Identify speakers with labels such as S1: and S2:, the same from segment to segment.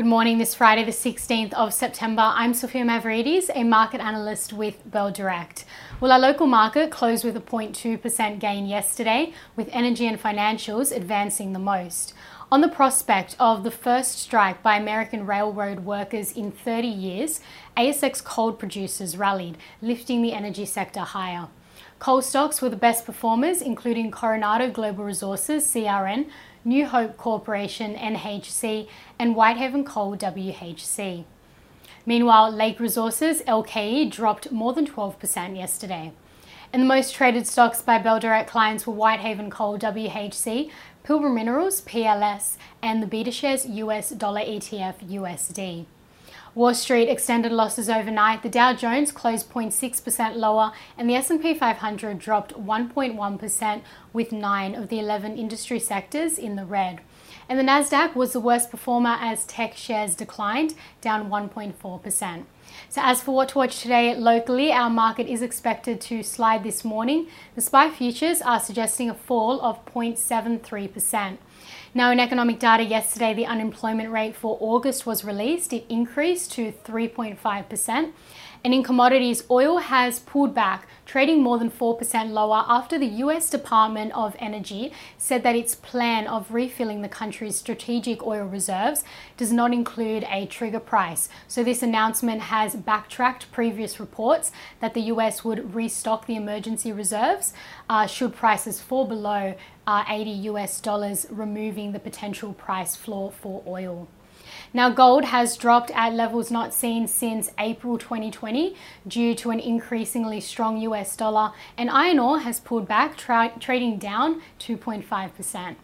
S1: Good morning, this Friday, the 16th of September. I'm Sophia Mavridis, a market analyst with Bell Direct. Well, our local market closed with a 0.2% gain yesterday, with energy and financials advancing the most. On the prospect of the first strike by American railroad workers in 30 years, ASX coal producers rallied, lifting the energy sector higher. Coal stocks were the best performers, including Coronado Global Resources, CRN, New Hope Corporation, NHC, and Whitehaven Coal, WHC. Meanwhile, Lake Resources, LKE, dropped more than 12% yesterday. And the most traded stocks by Bell Direct clients were Whitehaven Coal, WHC, Pilbara Minerals, PLS, and the BetaShares US Dollar ETF, USD. Wall Street extended losses overnight. The Dow Jones closed 0.6% lower and the S&P 500 dropped 1.1% with 9 of the 11 industry sectors in the red. And the Nasdaq was the worst performer as tech shares declined, down 1.4%. So, as for what to watch today locally, our market is expected to slide this morning. The SPI futures are suggesting a fall of 0.73%. Now, in economic data yesterday, the unemployment rate for August was released. It increased to 3.5%. And in commodities, oil has pulled back, trading more than 4% lower after the US Department of Energy said that its plan of refilling the country's strategic oil reserves does not include a trigger price. So, this announcement has backtracked previous reports that the US would restock the emergency reserves uh, should prices fall below uh, 80 US dollars, removing the potential price floor for oil. Now, gold has dropped at levels not seen since April 2020 due to an increasingly strong US dollar, and iron ore has pulled back, tra- trading down 2.5%.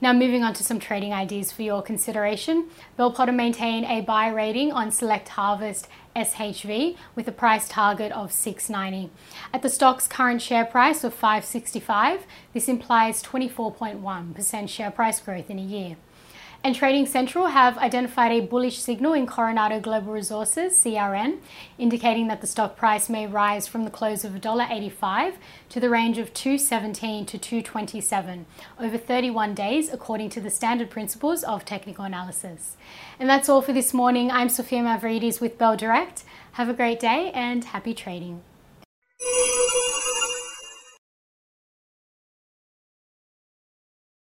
S1: Now, moving on to some trading ideas for your consideration. Bell Potter maintain a buy rating on Select Harvest SHV with a price target of 690. At the stock's current share price of 565, this implies 24.1% share price growth in a year. And Trading Central have identified a bullish signal in Coronado Global Resources, CRN, indicating that the stock price may rise from the close of $1.85 to the range of 217 to 227 over 31 days, according to the standard principles of technical analysis. And that's all for this morning. I'm Sophia Mavridis with Bell Direct. Have a great day and happy trading.